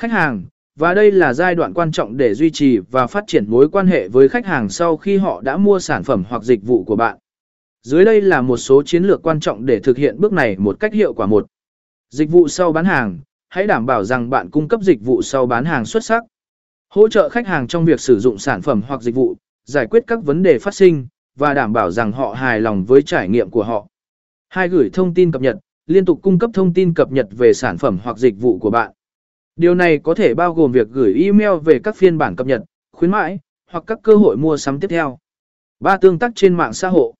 Khách hàng, và đây là giai đoạn quan trọng để duy trì và phát triển mối quan hệ với khách hàng sau khi họ đã mua sản phẩm hoặc dịch vụ của bạn. Dưới đây là một số chiến lược quan trọng để thực hiện bước này một cách hiệu quả một. Dịch vụ sau bán hàng, hãy đảm bảo rằng bạn cung cấp dịch vụ sau bán hàng xuất sắc. Hỗ trợ khách hàng trong việc sử dụng sản phẩm hoặc dịch vụ, giải quyết các vấn đề phát sinh và đảm bảo rằng họ hài lòng với trải nghiệm của họ. Hai gửi thông tin cập nhật, liên tục cung cấp thông tin cập nhật về sản phẩm hoặc dịch vụ của bạn. Điều này có thể bao gồm việc gửi email về các phiên bản cập nhật, khuyến mãi, hoặc các cơ hội mua sắm tiếp theo. Ba Tương tác trên mạng xã hội